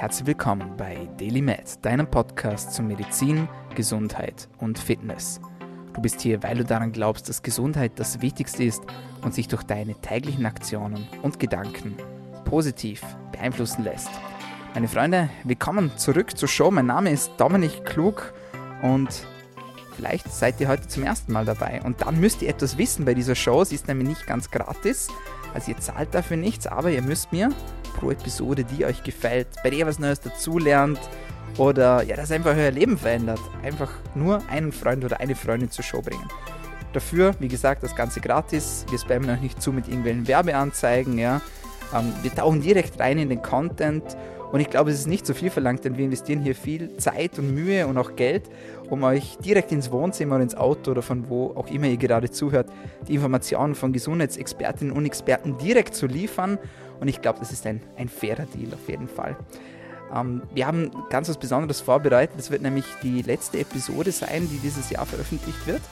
Herzlich willkommen bei DailyMed, deinem Podcast zu Medizin, Gesundheit und Fitness. Du bist hier, weil du daran glaubst, dass Gesundheit das Wichtigste ist und sich durch deine täglichen Aktionen und Gedanken positiv beeinflussen lässt. Meine Freunde, willkommen zurück zur Show. Mein Name ist Dominik Klug und vielleicht seid ihr heute zum ersten Mal dabei. Und dann müsst ihr etwas wissen bei dieser Show. Sie ist nämlich nicht ganz gratis. Also ihr zahlt dafür nichts, aber ihr müsst mir pro Episode, die euch gefällt, bei der ihr was Neues dazulernt oder ja, das einfach euer Leben verändert, einfach nur einen Freund oder eine Freundin zur Show bringen. Dafür, wie gesagt, das Ganze gratis. Wir spammen euch nicht zu mit irgendwelchen Werbeanzeigen, ja. Ähm, wir tauchen direkt rein in den Content und ich glaube, es ist nicht so viel verlangt, denn wir investieren hier viel Zeit und Mühe und auch Geld, um euch direkt ins Wohnzimmer oder ins Auto oder von wo auch immer ihr gerade zuhört, die Informationen von Gesundheitsexpertinnen und Experten direkt zu liefern. Und ich glaube, das ist ein, ein fairer Deal auf jeden Fall. Ähm, wir haben ganz was Besonderes vorbereitet. Das wird nämlich die letzte Episode sein, die dieses Jahr veröffentlicht wird.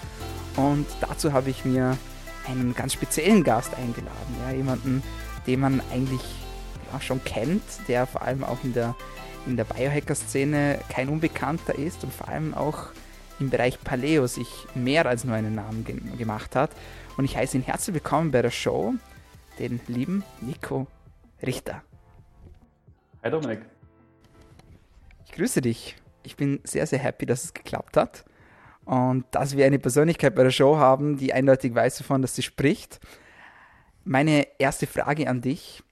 Und dazu habe ich mir einen ganz speziellen Gast eingeladen. Ja, jemanden, den man eigentlich ja, schon kennt, der vor allem auch in der, in der Biohacker-Szene kein Unbekannter ist und vor allem auch im Bereich Paleo sich mehr als nur einen Namen ge gemacht hat. Und ich heiße ihn herzlich willkommen bei der Show, den lieben Nico Richter. Hi Dominik. Ich grüße dich. Ich bin sehr, sehr happy, dass es geklappt hat und dass wir eine Persönlichkeit bei der Show haben, die eindeutig weiß davon, dass sie spricht. Meine erste Frage an dich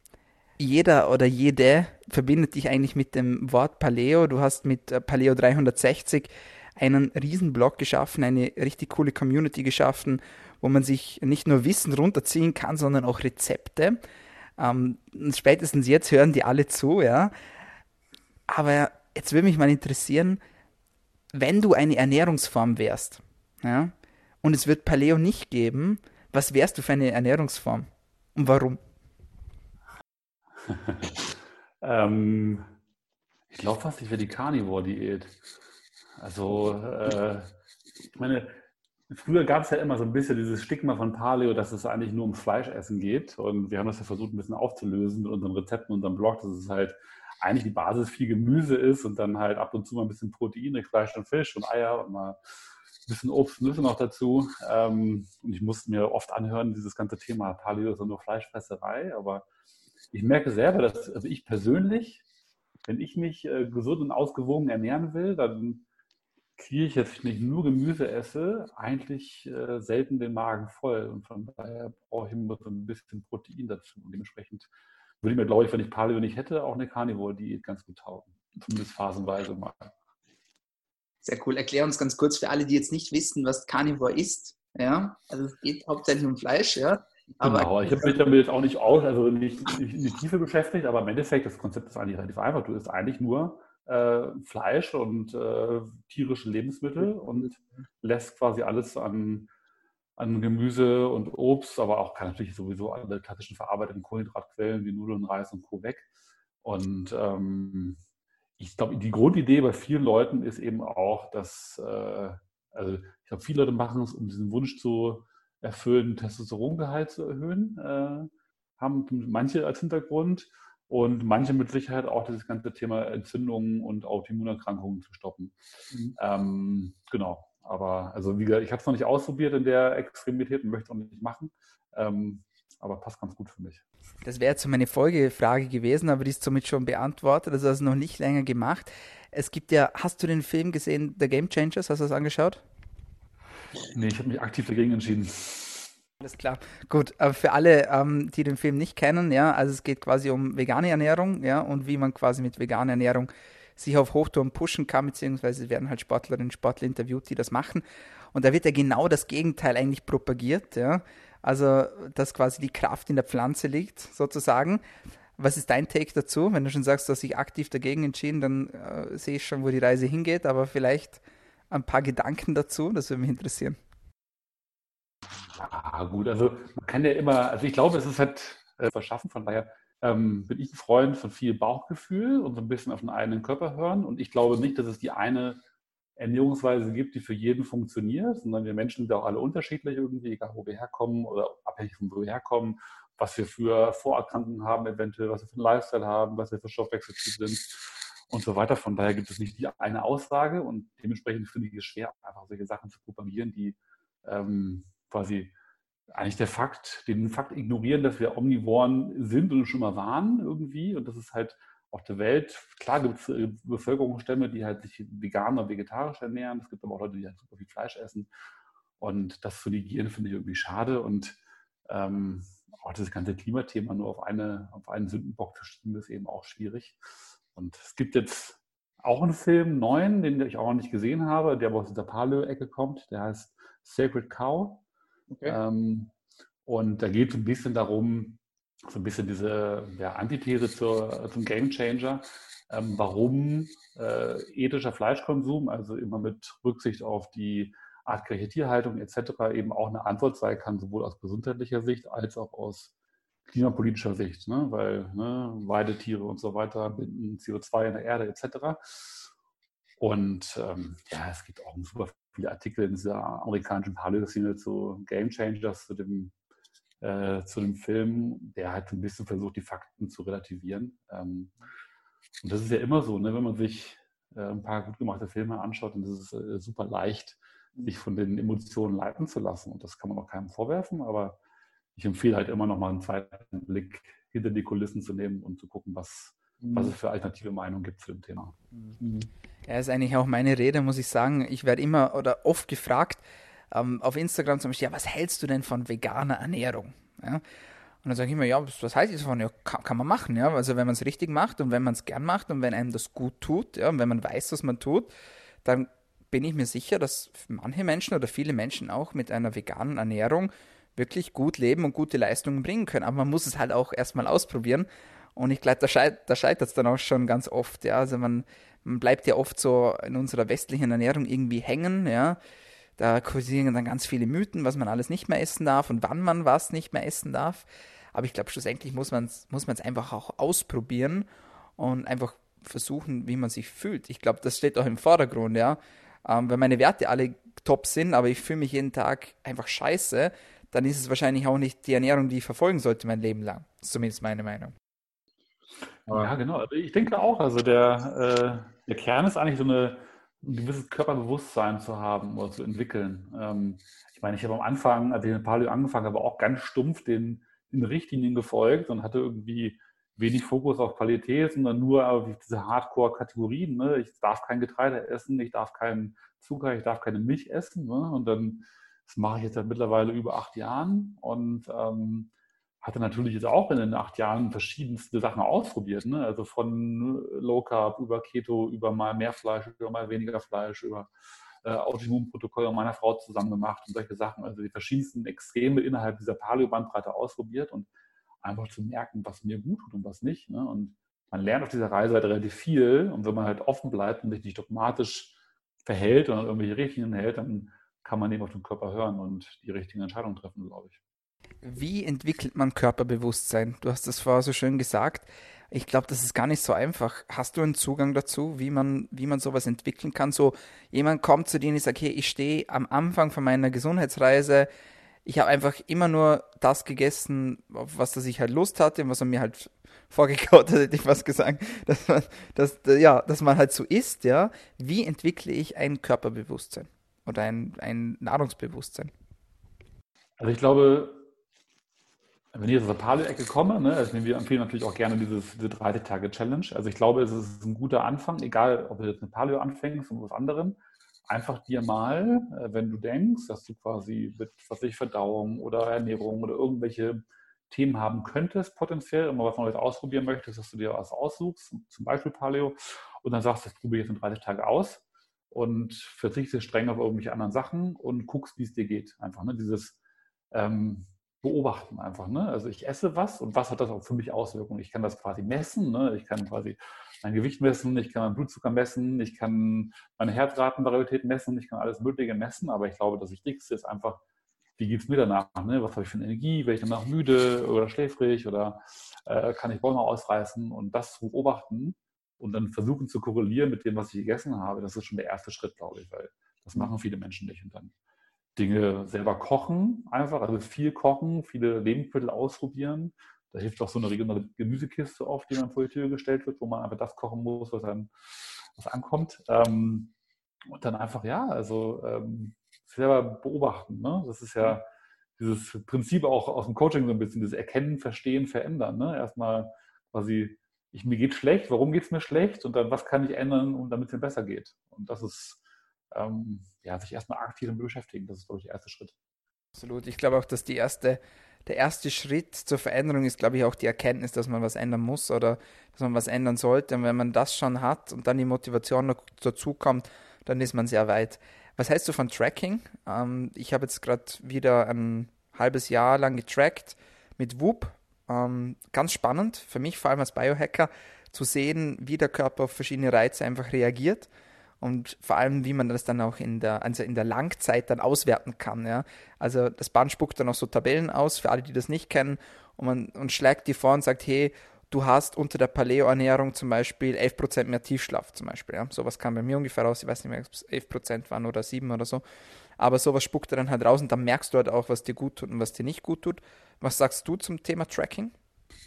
jeder oder jede verbindet dich eigentlich mit dem Wort Paleo. Du hast mit äh, Paleo 360 einen riesen Blog geschaffen, eine richtig coole Community geschaffen, wo man sich nicht nur Wissen runterziehen kann, sondern auch Rezepte. Ähm, spätestens jetzt hören die alle zu, ja. Aber jetzt würde mich mal interessieren, wenn du eine Ernährungsform wärst, ja, und es wird Paleo nicht geben, was wärst du für eine Ernährungsform und warum? ähm, ich glaube fast, ich wäre die Carnivore-Diät. Also, äh, ich meine, früher gab es ja immer so ein bisschen dieses Stigma von Paleo, dass es eigentlich nur um Fleischessen geht. Und wir haben das ja versucht, ein bisschen aufzulösen mit unseren Rezepten, unserem Blog, dass es halt eigentlich die Basis viel Gemüse ist und dann halt ab und zu mal ein bisschen Proteine, Fleisch und Fisch und Eier und mal ein bisschen Obst und Nüsse noch dazu. Ähm, und ich musste mir oft anhören, dieses ganze Thema Paleo ist nur Fleischfresserei, aber ich merke selber, dass also ich persönlich, wenn ich mich äh, gesund und ausgewogen ernähren will, dann kriege ich jetzt, wenn ich nur Gemüse esse, eigentlich äh, selten den Magen voll. Und von daher brauche ich immer so ein bisschen Protein dazu. Und dementsprechend würde ich mir, glaube ich, wenn ich Paleo nicht hätte, auch eine Carnivore-Diät ganz gut taugen. Zumindest phasenweise mal. Sehr cool. Erklär uns ganz kurz für alle, die jetzt nicht wissen, was Carnivore ist. Ja, also es geht hauptsächlich um Fleisch, ja. Aber genau, ich habe mich damit jetzt auch nicht aus, also nicht, nicht in die Tiefe beschäftigt, aber im Endeffekt, das Konzept ist eigentlich relativ einfach. Du isst eigentlich nur äh, Fleisch und äh, tierische Lebensmittel und lässt quasi alles an, an Gemüse und Obst, aber auch kann natürlich sowieso alle klassischen verarbeiteten Kohlenhydratquellen wie Nudeln, Reis und Co. weg. Und ähm, ich glaube, die Grundidee bei vielen Leuten ist eben auch, dass, äh, also ich glaube, viele Leute machen es, um diesen Wunsch zu erfüllen, Testosterongehalt zu erhöhen, äh, haben manche als Hintergrund und manche mit Sicherheit auch dieses ganze Thema Entzündungen und Autoimmunerkrankungen zu stoppen. Mhm. Ähm, genau. Aber also wie gesagt, ich habe es noch nicht ausprobiert in der Extremität und möchte es auch nicht machen. Ähm, aber passt ganz gut für mich. Das wäre jetzt so meine Folgefrage gewesen, aber die ist somit schon beantwortet. Also hast du noch nicht länger gemacht. Es gibt ja, hast du den Film gesehen, The Game Changers? Hast du das angeschaut? Nee, ich habe mich aktiv dagegen entschieden. Alles klar. Gut, aber für alle, ähm, die den Film nicht kennen, ja, also es geht quasi um vegane Ernährung, ja, und wie man quasi mit veganer Ernährung sich auf Hochtouren pushen kann, beziehungsweise werden halt Sportlerinnen und Sportler interviewt, die das machen. Und da wird ja genau das Gegenteil eigentlich propagiert, ja. Also, dass quasi die Kraft in der Pflanze liegt, sozusagen. Was ist dein Take dazu? Wenn du schon sagst, du hast dich aktiv dagegen entschieden, dann äh, sehe ich schon, wo die Reise hingeht, aber vielleicht ein paar Gedanken dazu? Das würde mich interessieren. Ja, gut, also man kann ja immer, also ich glaube, es ist halt äh, verschaffen, von daher ähm, bin ich ein Freund von viel Bauchgefühl und so ein bisschen auf den eigenen Körper hören. Und ich glaube nicht, dass es die eine Ernährungsweise gibt, die für jeden funktioniert, sondern wir Menschen sind ja auch alle unterschiedlich irgendwie, egal wo wir herkommen oder abhängig von wo wir herkommen, was wir für Vorerkrankungen haben, eventuell, was wir für einen Lifestyle haben, was wir für Stoffwechseltyp sind. und so weiter. Von daher gibt es nicht die eine Aussage und dementsprechend finde ich es schwer, einfach solche Sachen zu propagieren, die ähm, quasi eigentlich der Fakt, den Fakt ignorieren, dass wir Omnivoren sind und schon mal waren irgendwie. Und das ist halt auf der Welt, klar gibt es äh, Bevölkerungsstämme, die halt sich vegan oder vegetarisch ernähren, es gibt aber auch Leute, die halt super viel Fleisch essen. Und das zu negieren finde ich irgendwie schade. Und ähm, auch das ganze Klimathema nur auf, eine, auf einen Sündenbock zu schieben, ist eben auch schwierig. Und es gibt jetzt auch einen Film, neuen, den ich auch noch nicht gesehen habe, der aber aus der Paleo-Ecke kommt, der heißt Sacred Cow. Okay. Ähm, und da geht es ein bisschen darum, so ein bisschen diese ja, Antithese zur, zum Game Changer, ähm, warum äh, ethischer Fleischkonsum, also immer mit Rücksicht auf die artgerechte Tierhaltung etc. eben auch eine Antwort sein kann, sowohl aus gesundheitlicher Sicht als auch aus klimapolitischer Sicht, ne? weil ne, Weidetiere und so weiter binden CO2 in der Erde etc. Und ähm, ja, es gibt auch super viele Artikel in dieser amerikanischen Paleo-Szene zu Game Changers, zu dem, äh, zu dem Film, der halt ein bisschen versucht, die Fakten zu relativieren. Ähm, und das ist ja immer so, ne? wenn man sich äh, ein paar gut gemachte Filme anschaut, dann ist es äh, super leicht, sich von den Emotionen leiten zu lassen. Und das kann man auch keinem vorwerfen, aber ich empfehle halt immer noch mal einen zweiten Blick hinter die Kulissen zu nehmen und zu gucken, was. Was es für alternative Meinungen gibt zu dem Thema. Mhm. Ja, ist eigentlich auch meine Rede, muss ich sagen. Ich werde immer oder oft gefragt, ähm, auf Instagram zum Beispiel, ja, was hältst du denn von veganer Ernährung? Ja? Und dann sage ich immer, ja, was, heißt das von? Ja, kann, kann, man machen, ja. Also wenn man es richtig macht und wenn man es gern macht und wenn einem das gut tut, ja, und wenn man weiß, was man tut, dann bin ich mir sicher, dass manche Menschen oder viele Menschen auch mit einer veganen Ernährung wirklich gut leben und gute Leistungen bringen können. Aber man muss es halt auch erstmal ausprobieren. Und ich glaube, da, scheit, da scheitert es dann auch schon ganz oft. Ja? Also man, man bleibt ja oft so in unserer westlichen Ernährung irgendwie hängen. Ja? Da kursieren dann ganz viele Mythen, was man alles nicht mehr essen darf und wann man was nicht mehr essen darf. Aber ich glaube, schlussendlich muss man es muss einfach auch ausprobieren und einfach versuchen, wie man sich fühlt. Ich glaube, das steht auch im Vordergrund, ja. Ähm, wenn meine Werte alle top sind, aber ich fühle mich jeden Tag einfach scheiße, dann ist es wahrscheinlich auch nicht die Ernährung, die ich verfolgen sollte mein Leben lang. Zumindest meine Meinung. Ja, genau. Also ich denke auch, also der, äh, der Kern ist eigentlich so eine, ein gewisses Körperbewusstsein zu haben oder zu entwickeln. Ähm, ich meine, ich habe am Anfang, als ich in Paleo angefangen habe, auch ganz stumpf den, den Richtlinien gefolgt und hatte irgendwie wenig Fokus auf Qualität, sondern nur auf diese Hardcore-Kategorien. Ne? Ich darf kein Getreide essen, ich darf keinen Zucker, ich darf keine Milch essen. Ne? Und dann, das mache ich jetzt seit mittlerweile über acht Jahren und ähm, hatte natürlich jetzt auch in den acht Jahren verschiedenste Sachen ausprobiert. Ne? Also von Low Carb über Keto, über mal mehr Fleisch, über mal weniger Fleisch, über äh, Autoimmunprotokoll meiner Frau zusammen gemacht und solche Sachen. Also die verschiedensten Extreme innerhalb dieser Paleo-Bandbreite ausprobiert und einfach zu merken, was mir gut tut und was nicht. Ne? Und man lernt auf dieser Reise halt relativ viel. Und wenn man halt offen bleibt und sich nicht dogmatisch verhält und irgendwelche Richtlinien hält, dann kann man eben auf den Körper hören und die richtigen Entscheidungen treffen, glaube ich. Wie entwickelt man Körperbewusstsein? Du hast das vorher so schön gesagt. Ich glaube, das ist gar nicht so einfach. Hast du einen Zugang dazu, wie man, wie man sowas entwickeln kann? So, jemand kommt zu dir und sagt, okay, ich stehe am Anfang von meiner Gesundheitsreise, ich habe einfach immer nur das gegessen, auf was das ich halt Lust hatte und was er mir halt vorgekaut hat, hätte ich was gesagt, dass man, dass, ja, dass man halt so isst, ja. Wie entwickle ich ein Körperbewusstsein oder ein, ein Nahrungsbewusstsein? Also ich glaube, wenn ich aus der Paleo-Ecke komme, ne, also wir empfehlen natürlich auch gerne dieses, diese 30-Tage-Challenge. Also ich glaube, es ist ein guter Anfang, egal ob du jetzt eine Paleo anfängst und was anderem einfach dir mal, äh, wenn du denkst, dass du quasi mit was ich, Verdauung oder Ernährung oder irgendwelche Themen haben könntest, potenziell, immer was Neues ausprobieren möchtest, dass du dir was aussuchst, zum Beispiel Paleo, und dann sagst, das probiere ich jetzt in 30 Tage aus und verzichtest streng auf irgendwelche anderen Sachen und guckst, wie es dir geht. Einfach, ne? Dieses ähm, Beobachten einfach. Ne? Also ich esse was und was hat das auch für mich Auswirkungen? Ich kann das quasi messen, ne? ich kann quasi mein Gewicht messen, ich kann meinen Blutzucker messen, ich kann meine Herzratenvarietät messen, ich kann alles Mögliche messen, aber ich glaube, das Wichtigste ist einfach, wie geht es mir danach? Ne? Was habe ich für eine Energie? Werde ich danach müde oder schläfrig oder äh, kann ich Bäume ausreißen und das zu beobachten und dann versuchen zu korrelieren mit dem, was ich gegessen habe, das ist schon der erste Schritt, glaube ich, weil das machen viele Menschen nicht und dann Dinge selber kochen, einfach, also viel kochen, viele Lebensmittel ausprobieren, Da hilft auch so eine regionale Gemüsekiste auf, die man vor die Tür gestellt wird, wo man einfach das kochen muss, was dann was ankommt. Ähm, und dann einfach, ja, also ähm, selber beobachten. Ne? Das ist ja dieses Prinzip auch aus dem Coaching so ein bisschen, das Erkennen, Verstehen, Verändern. Ne? Erstmal quasi, ich, mir geht schlecht, warum geht es mir schlecht und dann, was kann ich ändern, damit es mir besser geht. Und das ist, ähm, ja, sich erstmal aktiv damit beschäftigen. Das ist, glaube ich, der erste Schritt. Absolut. Ich glaube auch, dass die erste, der erste Schritt zur Veränderung ist, glaube ich, auch die Erkenntnis, dass man was ändern muss oder dass man was ändern sollte. Und wenn man das schon hat und dann die Motivation noch dazu kommt, dann ist man sehr weit. Was hältst du von Tracking? Ähm, ich habe jetzt gerade wieder ein halbes Jahr lang getrackt mit Whoop. Ähm, ganz spannend für mich, vor allem als Biohacker, zu sehen, wie der Körper auf verschiedene Reize einfach reagiert und vor allem, wie man das dann auch in der, also in der Langzeit dann auswerten kann. Ja? Also das Band spuckt dann auch so Tabellen aus, für alle, die das nicht kennen, und man und schlägt die vor und sagt, hey, du hast unter der Paleo-Ernährung zum Beispiel 11% mehr Tiefschlaf zum Beispiel. Ja? Sowas kam bei mir ungefähr raus, ich weiß nicht mehr, ob es 11% waren oder 7 oder so. Aber sowas spuckt er dann halt raus und dann merkst du halt auch, was dir gut tut und was dir nicht gut tut. Was sagst du zum Thema Tracking?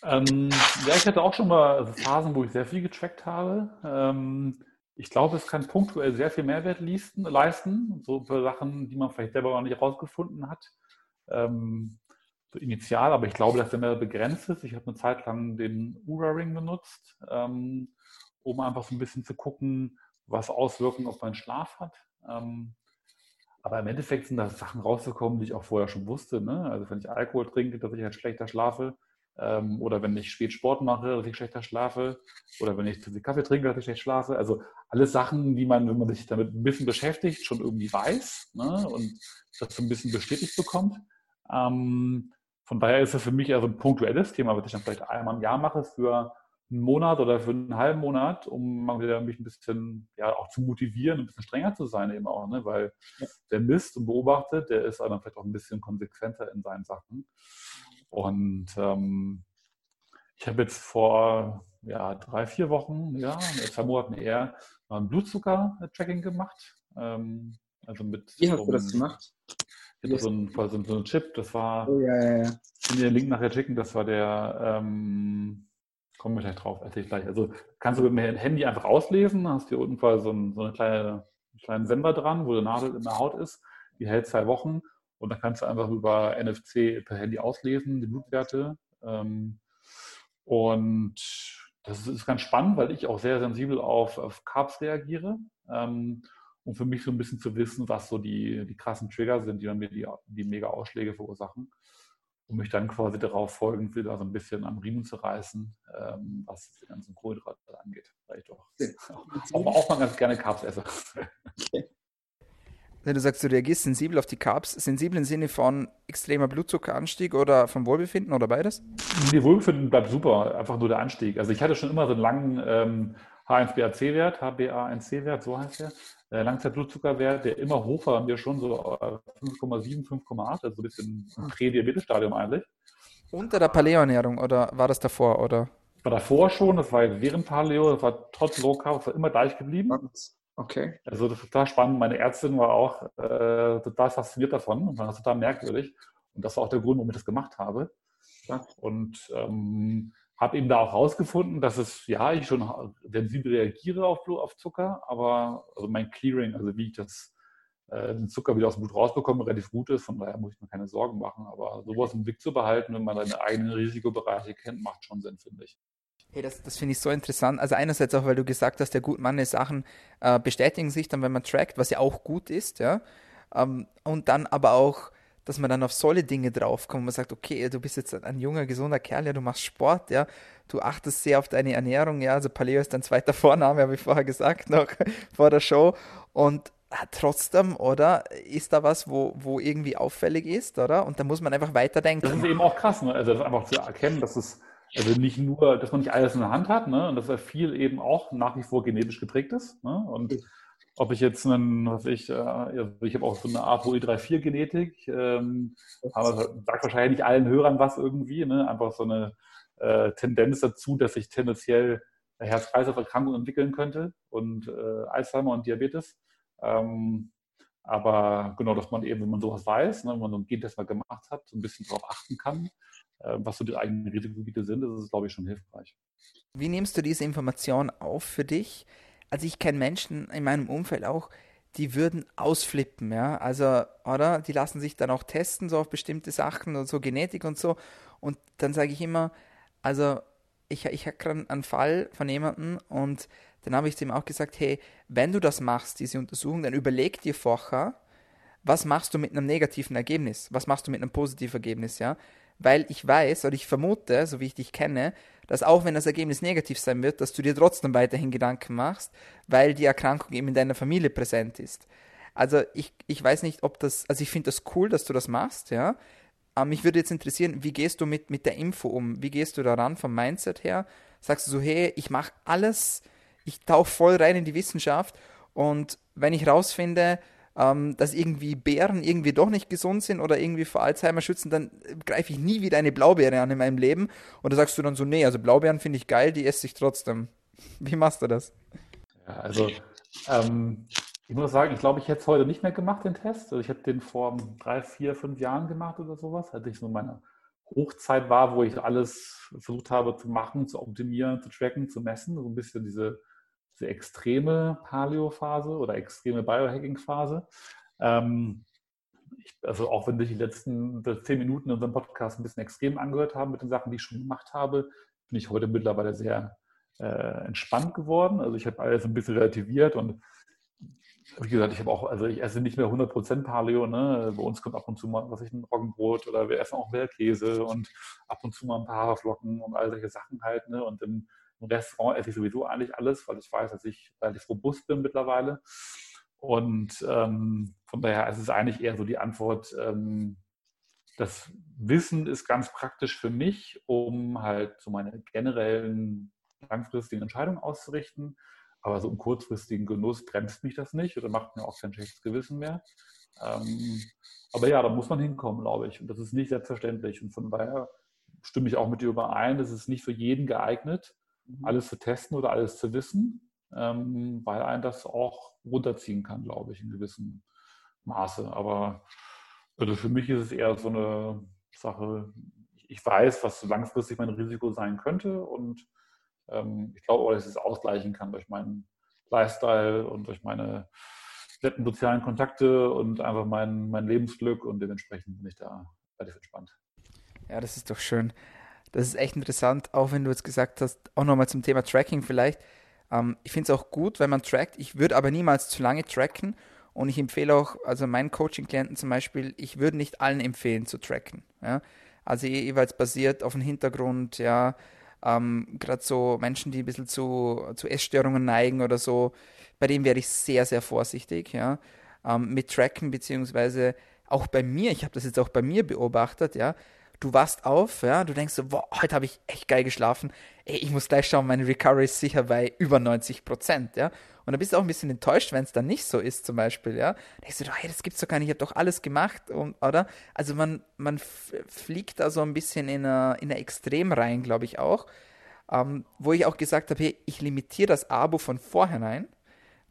Ähm, ja, ich hatte auch schon mal Phasen, wo ich sehr viel getrackt habe. Ähm, ich glaube, es kann punktuell sehr viel Mehrwert leisten, so für Sachen, die man vielleicht selber noch nicht herausgefunden hat. Ähm, so initial, aber ich glaube, dass der Mehrwert begrenzt ist. Ich habe eine Zeit lang den Ura-Ring benutzt, ähm, um einfach so ein bisschen zu gucken, was Auswirkungen auf meinen Schlaf hat. Ähm, aber im Endeffekt sind da Sachen rausgekommen, die ich auch vorher schon wusste. Ne? Also wenn ich Alkohol trinke, dass ich halt schlechter schlafe. Ähm, oder wenn ich spät Sport mache, dass ich schlechter schlafe. Oder wenn ich zu viel Kaffee trinke, dass ich schlecht schlafe. Also alles Sachen, die man, wenn man sich damit ein bisschen beschäftigt, schon irgendwie weiß ne? und das so ein bisschen bestätigt bekommt. Ähm, von daher ist es für mich eher so ein punktuelles Thema, was ich dann vielleicht einmal im Jahr mache für einen Monat oder für einen halben Monat, um wieder mich ein bisschen ja auch zu motivieren, ein bisschen strenger zu sein eben auch, ne? weil ja. der misst und beobachtet, der ist dann vielleicht auch ein bisschen konsequenter in seinen Sachen. Und ähm, ich habe jetzt vor ja, drei, vier Wochen, ja, zwei Monaten eher ein Blutzucker-Tracking gemacht. Ähm, also mit Wie hast du das gemacht? Ich hatte so einen, so einen Chip, das war, oh, ja, ja, ja. ich kann dir den Link nachher schicken, das war der, ähm, kommen wir gleich drauf, erzähl ich gleich. Also kannst du mit dem Handy einfach auslesen, hast hier unten quasi so, ein, so eine kleine, einen kleinen Sender dran, wo die Nadel in der Haut ist, die hält zwei Wochen und dann kannst du einfach über NFC per Handy auslesen, die Blutwerte. Ähm, und das ist ganz spannend, weil ich auch sehr sensibel auf, auf Carbs reagiere. Ähm, um für mich so ein bisschen zu wissen, was so die, die krassen Trigger sind, die dann mir die, die mega Ausschläge verursachen. Um mich dann quasi darauf folgend wieder so ein bisschen am Riemen zu reißen, ähm, was die ganzen Kohlenhydrate angeht. Weil ich doch auch, auch mal ganz gerne Carbs esse. Okay. Wenn du sagst, du reagierst sensibel auf die Carbs, sensibel im Sinne von extremer Blutzuckeranstieg oder vom Wohlbefinden oder beides? Nee, Wohlbefinden bleibt super, einfach nur der Anstieg. Also ich hatte schon immer so einen langen ähm, H1BAC-Wert, HbA1c-Wert, so heißt der, äh, Langzeitblutzuckerwert, der immer hoch war, wir schon so 5,7, 5,8, also so ein bisschen im Prädiabetes-Stadium eigentlich. Unter der Paleo-Ernährung oder war das davor? Oder? War davor schon, das war während Paleo, das war trotz Low Carb, das war immer gleich geblieben. Okay. Also das ist total spannend. Meine Ärztin war auch äh, total fasziniert davon und fand das total merkwürdig. Und das war auch der Grund, warum ich das gemacht habe. Ja. Und ähm, habe eben da auch rausgefunden, dass es, ja, ich schon sensibel reagiere auf, auf Zucker, aber also mein Clearing, also wie ich das, äh, den Zucker wieder aus dem Blut rausbekomme, relativ gut ist. Von daher muss ich mir keine Sorgen machen. Aber sowas im Blick zu behalten, wenn man seine eigenen Risikobereiche kennt, macht schon Sinn, finde ich. Hey, das, das finde ich so interessant. Also einerseits auch, weil du gesagt hast, ja gut, manche Sachen äh, bestätigen sich dann, wenn man trackt, was ja auch gut ist, ja. Ähm, und dann aber auch dass man dann auf solche Dinge draufkommt. Man sagt, okay, du bist jetzt ein junger, gesunder Kerl, ja, du machst Sport, ja, du achtest sehr auf deine Ernährung, ja, also Paleo ist dein zweiter Vorname, habe ich vorher gesagt, noch vor der Show. Und ah, trotzdem, oder, ist da was, wo, wo irgendwie auffällig ist, oder? Und da muss man einfach weiterdenken. Das ist eben auch krass, ne? also das einfach zu erkennen, dass es also nicht nur, dass man nicht alles in der Hand hat, ne? und dass er viel eben auch nach wie vor genetisch geprägt ist. Ne? Und ob ich jetzt einen, was ich, äh, ich habe auch so eine ApoE34-Genetik, ähm, aber sagt wahrscheinlich nicht allen Hörern was irgendwie, ne? einfach so eine äh, Tendenz dazu, dass ich tendenziell Herz-Kreislauf-Erkrankungen entwickeln könnte und äh, Alzheimer und Diabetes. Ähm, aber genau, dass man eben, wenn man sowas weiß, ne, wenn man so ein Gentest mal gemacht hat, so ein bisschen darauf achten kann äh, was so die eigenen Risikogebiete sind, das ist, glaube ich, schon hilfreich. Wie nimmst du diese Information auf für dich? Also ich kenne Menschen in meinem Umfeld auch, die würden ausflippen, ja. Also, oder? Die lassen sich dann auch testen, so auf bestimmte Sachen und so Genetik und so. Und dann sage ich immer, also ich, ich habe gerade einen Fall von jemandem und dann habe ich dem auch gesagt, hey, wenn du das machst, diese Untersuchung, dann überleg dir vorher, was machst du mit einem negativen Ergebnis? Was machst du mit einem positiven Ergebnis, ja? Weil ich weiß oder ich vermute, so wie ich dich kenne, dass auch wenn das Ergebnis negativ sein wird, dass du dir trotzdem weiterhin Gedanken machst, weil die Erkrankung eben in deiner Familie präsent ist. Also ich, ich weiß nicht, ob das, also ich finde das cool, dass du das machst, ja. Aber mich würde jetzt interessieren, wie gehst du mit, mit der Info um? Wie gehst du daran vom Mindset her? Sagst du so, hey, ich mache alles, ich tauche voll rein in die Wissenschaft und wenn ich rausfinde, ähm, dass irgendwie Beeren irgendwie doch nicht gesund sind oder irgendwie vor Alzheimer schützen, dann greife ich nie wieder eine Blaubeere an in meinem Leben. Oder sagst du dann so, nee, also Blaubeeren finde ich geil, die esse ich trotzdem. Wie machst du das? Ja, also ähm, ich muss sagen, ich glaube, ich hätte es heute nicht mehr gemacht, den Test. Also ich habe den vor drei, vier, fünf Jahren gemacht oder sowas, als ich so meine Hochzeit war, wo ich alles versucht habe zu machen, zu optimieren, zu tracken, zu messen. So ein bisschen diese diese extreme Paleo-Phase oder extreme Biohacking-Phase. Ähm, also auch wenn sich die letzten zehn Minuten in unserem Podcast ein bisschen extrem angehört haben mit den Sachen, die ich schon gemacht habe, bin ich heute mittlerweile sehr äh, entspannt geworden. Also ich habe alles ein bisschen relativiert und wie gesagt, ich habe auch, also ich esse nicht mehr 100% Paleo. Ne? Bei uns kommt ab und zu mal, was ich, ein Roggenbrot oder wir essen auch mehr Käse und ab und zu mal ein paar Haferflocken und all solche Sachen halt. Ne? Und im im Restaurant esse ich sowieso eigentlich alles, weil ich weiß, dass ich relativ robust bin mittlerweile. Und ähm, von daher ist es eigentlich eher so die Antwort, ähm, das Wissen ist ganz praktisch für mich, um halt so meine generellen langfristigen Entscheidungen auszurichten. Aber so im kurzfristigen Genuss bremst mich das nicht oder macht mir auch kein schlechtes Gewissen mehr. Ähm, aber ja, da muss man hinkommen, glaube ich. Und das ist nicht selbstverständlich. Und von daher stimme ich auch mit dir überein, das ist nicht für jeden geeignet. Mhm. alles zu testen oder alles zu wissen, ähm, weil ein das auch runterziehen kann, glaube ich, in gewissem Maße. Aber also für mich ist es eher so eine Sache, ich weiß, was langfristig mein Risiko sein könnte und ähm, ich glaube auch, dass ich es ausgleichen kann durch meinen Lifestyle und durch meine netten sozialen Kontakte und einfach mein, mein Lebensglück und dementsprechend bin ich da relativ entspannt. Ja, das ist doch schön. Das ist echt interessant, auch wenn du jetzt gesagt hast, auch nochmal zum Thema Tracking vielleicht. Ähm, ich finde es auch gut, wenn man trackt. Ich würde aber niemals zu lange tracken. Und ich empfehle auch, also meinen Coaching-Klienten zum Beispiel, ich würde nicht allen empfehlen zu tracken. Ja? Also jeweils basiert auf dem Hintergrund, ja, ähm, gerade so Menschen, die ein bisschen zu, zu Essstörungen neigen oder so, bei denen wäre ich sehr, sehr vorsichtig, ja, ähm, mit Tracken, beziehungsweise auch bei mir, ich habe das jetzt auch bei mir beobachtet, ja, du wachst auf, ja, du denkst so, boah, heute habe ich echt geil geschlafen. Ey, ich muss gleich schauen, meine Recovery ist sicher bei über 90 Prozent, ja. Und da bist du auch ein bisschen enttäuscht, wenn es dann nicht so ist, zum Beispiel, ja. Da denkst du, hey, das gibt's doch gar nicht, ich habe doch alles gemacht, und, oder? Also man, man fliegt da so ein bisschen in einer in eine Extrem rein, glaube ich auch. Ähm, wo ich auch gesagt habe, hey, ich limitiere das Abo von vornherein,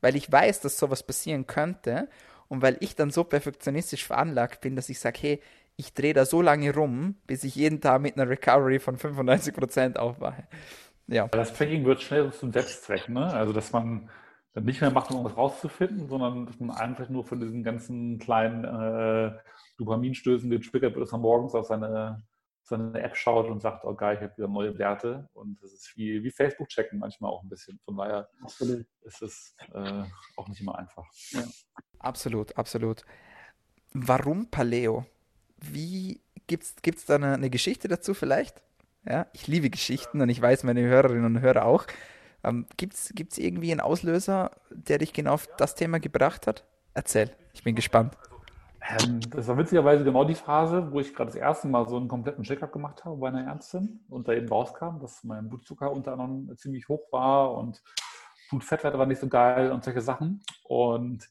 weil ich weiß, dass sowas passieren könnte und weil ich dann so perfektionistisch veranlagt bin, dass ich sage, hey, ich drehe da so lange rum, bis ich jeden Tag mit einer Recovery von 95% aufwache. Ja. Das Tracking wird schnell zum Selbstzweck, ne? Also, dass man dann nicht mehr macht, um was rauszufinden, sondern dass man einfach nur von diesen ganzen kleinen äh, Dopaminstößen getriggert wird, dass man morgens auf seine, seine App schaut und sagt, oh geil, ich habe wieder neue Werte. Und das ist wie, wie Facebook-Checken manchmal auch ein bisschen. Von daher absolut. ist es äh, auch nicht immer einfach. Ja. Absolut, absolut. Warum Paleo? Wie gibt's gibt's da eine, eine, Geschichte dazu vielleicht? Ja, ich liebe Geschichten und ich weiß meine Hörerinnen und Hörer auch. Ähm, gibt's gibt's irgendwie einen Auslöser, der dich genau auf das Thema gebracht hat? Erzähl, ich bin gespannt. Ähm, das war witzigerweise genau die Phase, wo ich gerade das erste Mal so einen kompletten Checkup gemacht habe bei einer Ärztin und da eben rauskam, dass mein Blutzucker unter anderem ziemlich hoch war und Blutfettwerte war nicht so geil und solche Sachen. Und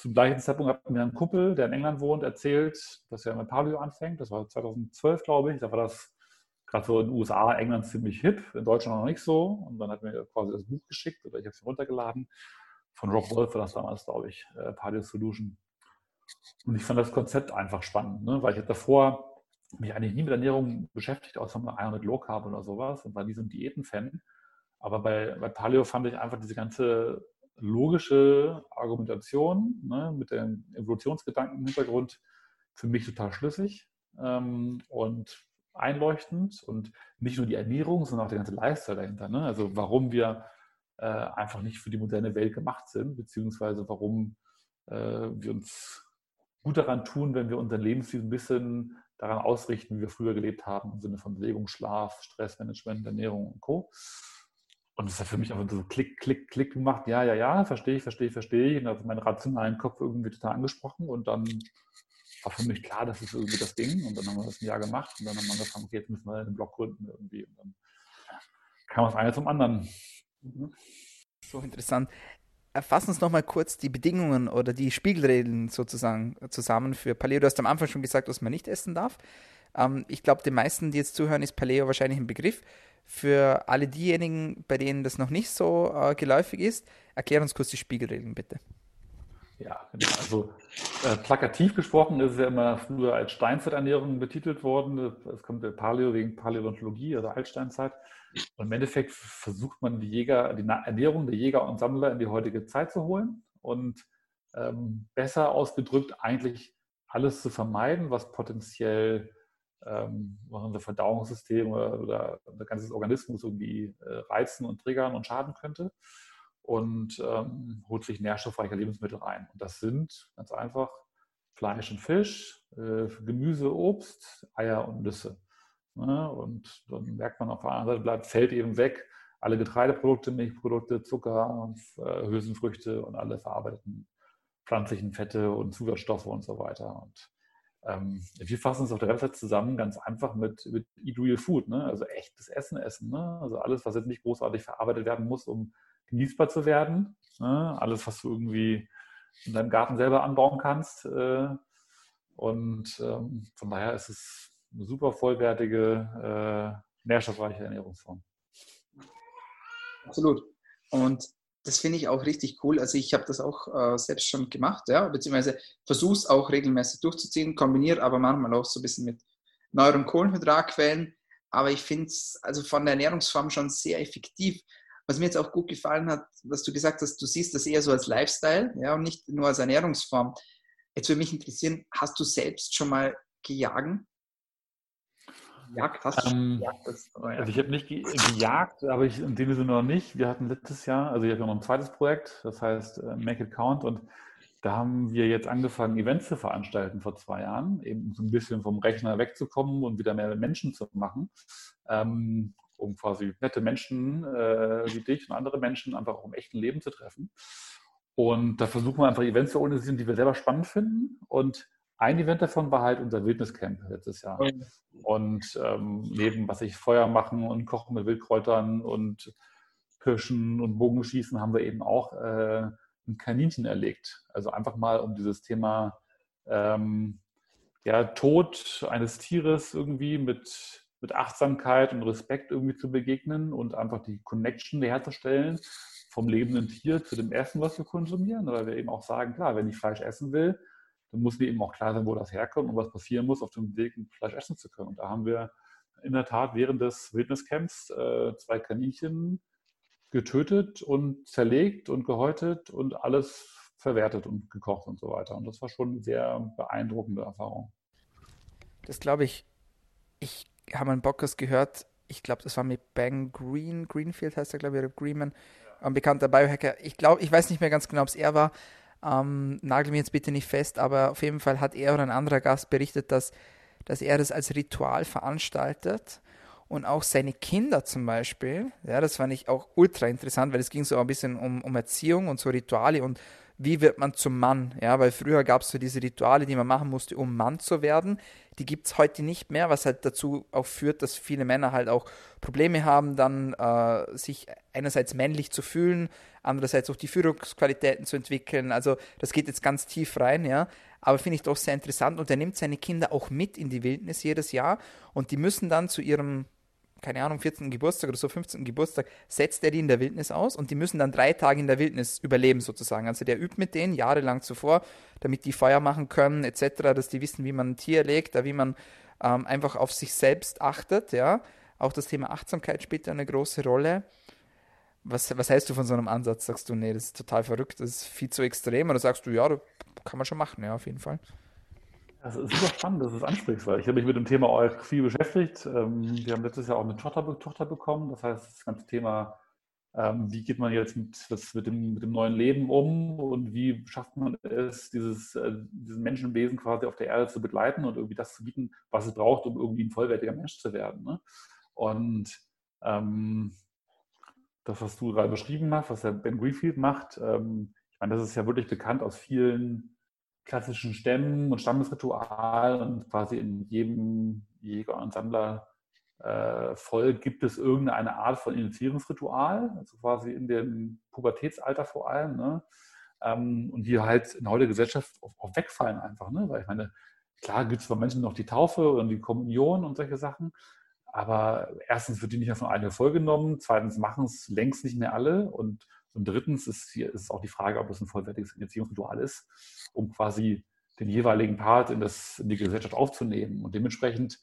zum gleichen Zeitpunkt hat mir ein Kumpel, der in England wohnt, erzählt, dass er mit Paleo anfängt. Das war 2012, glaube ich. Da war das gerade so in den USA, England ziemlich hip, in Deutschland noch nicht so. Und dann hat mir quasi das Buch geschickt oder ich habe es runtergeladen. Von Rob Wolf war das damals, glaube ich, äh, Paleo Solution. Und ich fand das Konzept einfach spannend, ne? weil ich davor mich eigentlich nie mit Ernährung beschäftigt, außer mal einmal mit Low Carb oder sowas und war nie so ein Diäten-Fan. Aber bei, bei Paleo fand ich einfach diese ganze logische Argumentation ne, mit dem Evolutionsgedanken im Hintergrund für mich total schlüssig ähm, und einleuchtend und nicht nur die Ernährung, sondern auch der ganze Lifestyle dahinter. Ne? Also warum wir äh, einfach nicht für die moderne Welt gemacht sind, beziehungsweise warum äh, wir uns gut daran tun, wenn wir unseren Lebensstil ein bisschen daran ausrichten, wie wir früher gelebt haben, im Sinne von Bewegung, Schlaf, Stressmanagement, Ernährung und Co. Und das hat für mich einfach so Klick, Klick, Klick gemacht. Ja, ja, ja, verstehe ich, verstehe ich, verstehe ich. Und hat meinen rationalen Kopf irgendwie total angesprochen. Und dann war für mich klar, das ist irgendwie das Ding. Und dann haben wir das ein Jahr gemacht. Und dann haben wir angefangen, okay, jetzt müssen wir einen Blog gründen irgendwie. Und dann kam das eine zum anderen. Mhm. So interessant. Fassen uns nochmal kurz die Bedingungen oder die Spiegelregeln sozusagen zusammen für Paleo. Du hast am Anfang schon gesagt, was man nicht essen darf. Ähm, ich glaube, den meisten, die jetzt zuhören, ist Paleo wahrscheinlich ein Begriff. Für alle diejenigen, bei denen das noch nicht so äh, geläufig ist, erklär uns kurz die Spiegelregeln bitte. Ja, genau. Also äh, plakativ gesprochen ist es ja immer früher als Steinzeiternährung betitelt worden. Es kommt der Paleo wegen Paläontologie, also Altsteinzeit. Und im Endeffekt versucht man die Jäger, die Ernährung der Jäger und Sammler in die heutige Zeit zu holen und ähm, besser ausgedrückt eigentlich alles zu vermeiden, was potenziell ähm, unser Verdauungssystem oder, oder unser ganzes Organismus irgendwie äh, reizen und triggern und schaden könnte und ähm, holt sich nährstoffreiche Lebensmittel rein. Und das sind ganz einfach Fleisch und Fisch, äh, Gemüse, Obst, Eier und Nüsse. Ne? Und dann merkt man auf der anderen Seite, bleibt, fällt eben weg alle Getreideprodukte, Milchprodukte, Zucker, äh, Hülsenfrüchte und alle verarbeiteten pflanzlichen Fette und Zusatzstoffe und so weiter. Und ähm, wir fassen es auf der Website zusammen ganz einfach mit, mit Eat Real Food, ne? also echtes Essen essen. Ne? Also alles, was jetzt nicht großartig verarbeitet werden muss, um genießbar zu werden. Ne? Alles, was du irgendwie in deinem Garten selber anbauen kannst. Äh, und ähm, von daher ist es eine super vollwertige, äh, nährstoffreiche Ernährungsform. Absolut. Und das finde ich auch richtig cool. Also ich habe das auch äh, selbst schon gemacht, ja, beziehungsweise versuche es auch regelmäßig durchzuziehen, kombiniere aber manchmal auch so ein bisschen mit neueren Kohlenhydratquellen. Aber ich finde es also von der Ernährungsform schon sehr effektiv. Was mir jetzt auch gut gefallen hat, was du gesagt hast, du siehst das eher so als Lifestyle ja, und nicht nur als Ernährungsform. Jetzt würde mich interessieren, hast du selbst schon mal gejagen? Jagd hast du ähm, gejagt? Also ich habe nicht ge gejagt, aber ich in dem Sinne noch nicht. Wir hatten letztes Jahr, also ich habe noch ein zweites Projekt, das heißt äh, Make It Count und da haben wir jetzt angefangen, Events zu veranstalten vor zwei Jahren, eben so ein bisschen vom Rechner wegzukommen und wieder mehr Menschen zu machen, ähm, um quasi nette Menschen äh, wie dich und andere Menschen einfach auch im echten Leben zu treffen. Und da versuchen wir einfach Events zu organisieren, die wir selber spannend finden und ein Event davon war halt unser Wildniscamp letztes Jahr. Und ähm, neben was ich Feuer machen und kochen mit Wildkräutern und Pirschen und Bogenschießen haben wir eben auch äh, ein Kaninchen erlegt. Also einfach mal um dieses Thema ähm, ja, Tod eines Tieres irgendwie mit, mit Achtsamkeit und Respekt irgendwie zu begegnen und einfach die Connection herzustellen vom lebenden Tier zu dem Essen, was wir konsumieren. Weil wir eben auch sagen, klar, wenn ich Fleisch essen will, dann muss mir eben auch klar sein, wo das herkommt und was passieren muss, auf dem Weg Fleisch essen zu können. Und da haben wir in der Tat während des Wildniscamps äh, zwei Kaninchen getötet und zerlegt und gehäutet und alles verwertet und gekocht und so weiter. Und das war schon eine sehr beeindruckende Erfahrung. Das glaube ich. Ich habe einen Bockers gehört. Ich glaube, das war mit Bang Green, Greenfield heißt er, glaube ich, oder Greenman, ein bekannter Biohacker. Ich glaube, ich weiß nicht mehr ganz genau, ob es er war, ähm, nagel mir jetzt bitte nicht fest, aber auf jeden Fall hat er oder ein anderer Gast berichtet, dass, dass er das als Ritual veranstaltet und auch seine Kinder zum Beispiel. Ja, das fand ich auch ultra interessant, weil es ging so ein bisschen um, um Erziehung und so Rituale und wie wird man zum Mann? Ja, weil früher gab es so diese Rituale, die man machen musste, um Mann zu werden. Die gibt es heute nicht mehr, was halt dazu auch führt, dass viele Männer halt auch Probleme haben, dann äh, sich einerseits männlich zu fühlen, andererseits auch die Führungsqualitäten zu entwickeln. Also das geht jetzt ganz tief rein, ja. Aber finde ich doch sehr interessant. Und er nimmt seine Kinder auch mit in die Wildnis jedes Jahr und die müssen dann zu ihrem keine Ahnung, 14. Geburtstag oder so, 15. Geburtstag, setzt er die in der Wildnis aus und die müssen dann drei Tage in der Wildnis überleben sozusagen. Also der übt mit denen jahrelang zuvor, damit die Feuer machen können etc., dass die wissen, wie man ein Tier legt, wie man ähm, einfach auf sich selbst achtet, ja. Auch das Thema Achtsamkeit spielt eine große Rolle. Was, was hältst du von so einem Ansatz? Sagst du, nee, das ist total verrückt, das ist viel zu extrem? Oder sagst du, ja, das kann man schon machen, ja, auf jeden Fall. Das ist super spannend, dass du es ansprichst, weil ich habe mich mit dem Thema auch viel beschäftigt. Ähm, wir haben letztes Jahr auch eine Tochter, bekommen. Das heißt, das ganze Thema, ähm, wie geht man jetzt mit, mit, dem, mit dem neuen Leben um und wie schafft man es, dieses, äh, diesen Menschenwesen quasi auf der Erde zu begleiten und irgendwie das zu bieten, was es braucht, um irgendwie ein vollwertiger Mensch zu werden. Ne? Und ähm, das, was du gerade beschrieben hast, was der Ben Greenfield macht, ähm, ich meine, das ist ja wirklich bekannt aus vielen klassischen Stämmen und Stammesritual und quasi in jedem Jäger und Sammler äh, Volk gibt es irgendeine Art von Initiierungsritual, also quasi in dem Pubertätsalter vor allem. Ne? Ähm, und die halt in der heutigen Gesellschaft auch, wegfallen einfach. Ne? Weil ich meine, klar gibt es bei Menschen noch die Taufe und die Kommunion und solche Sachen. Aber erstens wird die nicht mehr von allen vollgenommen, zweitens machen es längst nicht mehr alle und und drittens ist, hier, ist auch die Frage, ob es ein vollwertiges Erziehungsritual ist, um quasi den jeweiligen Part in, das, in die Gesellschaft aufzunehmen. Und dementsprechend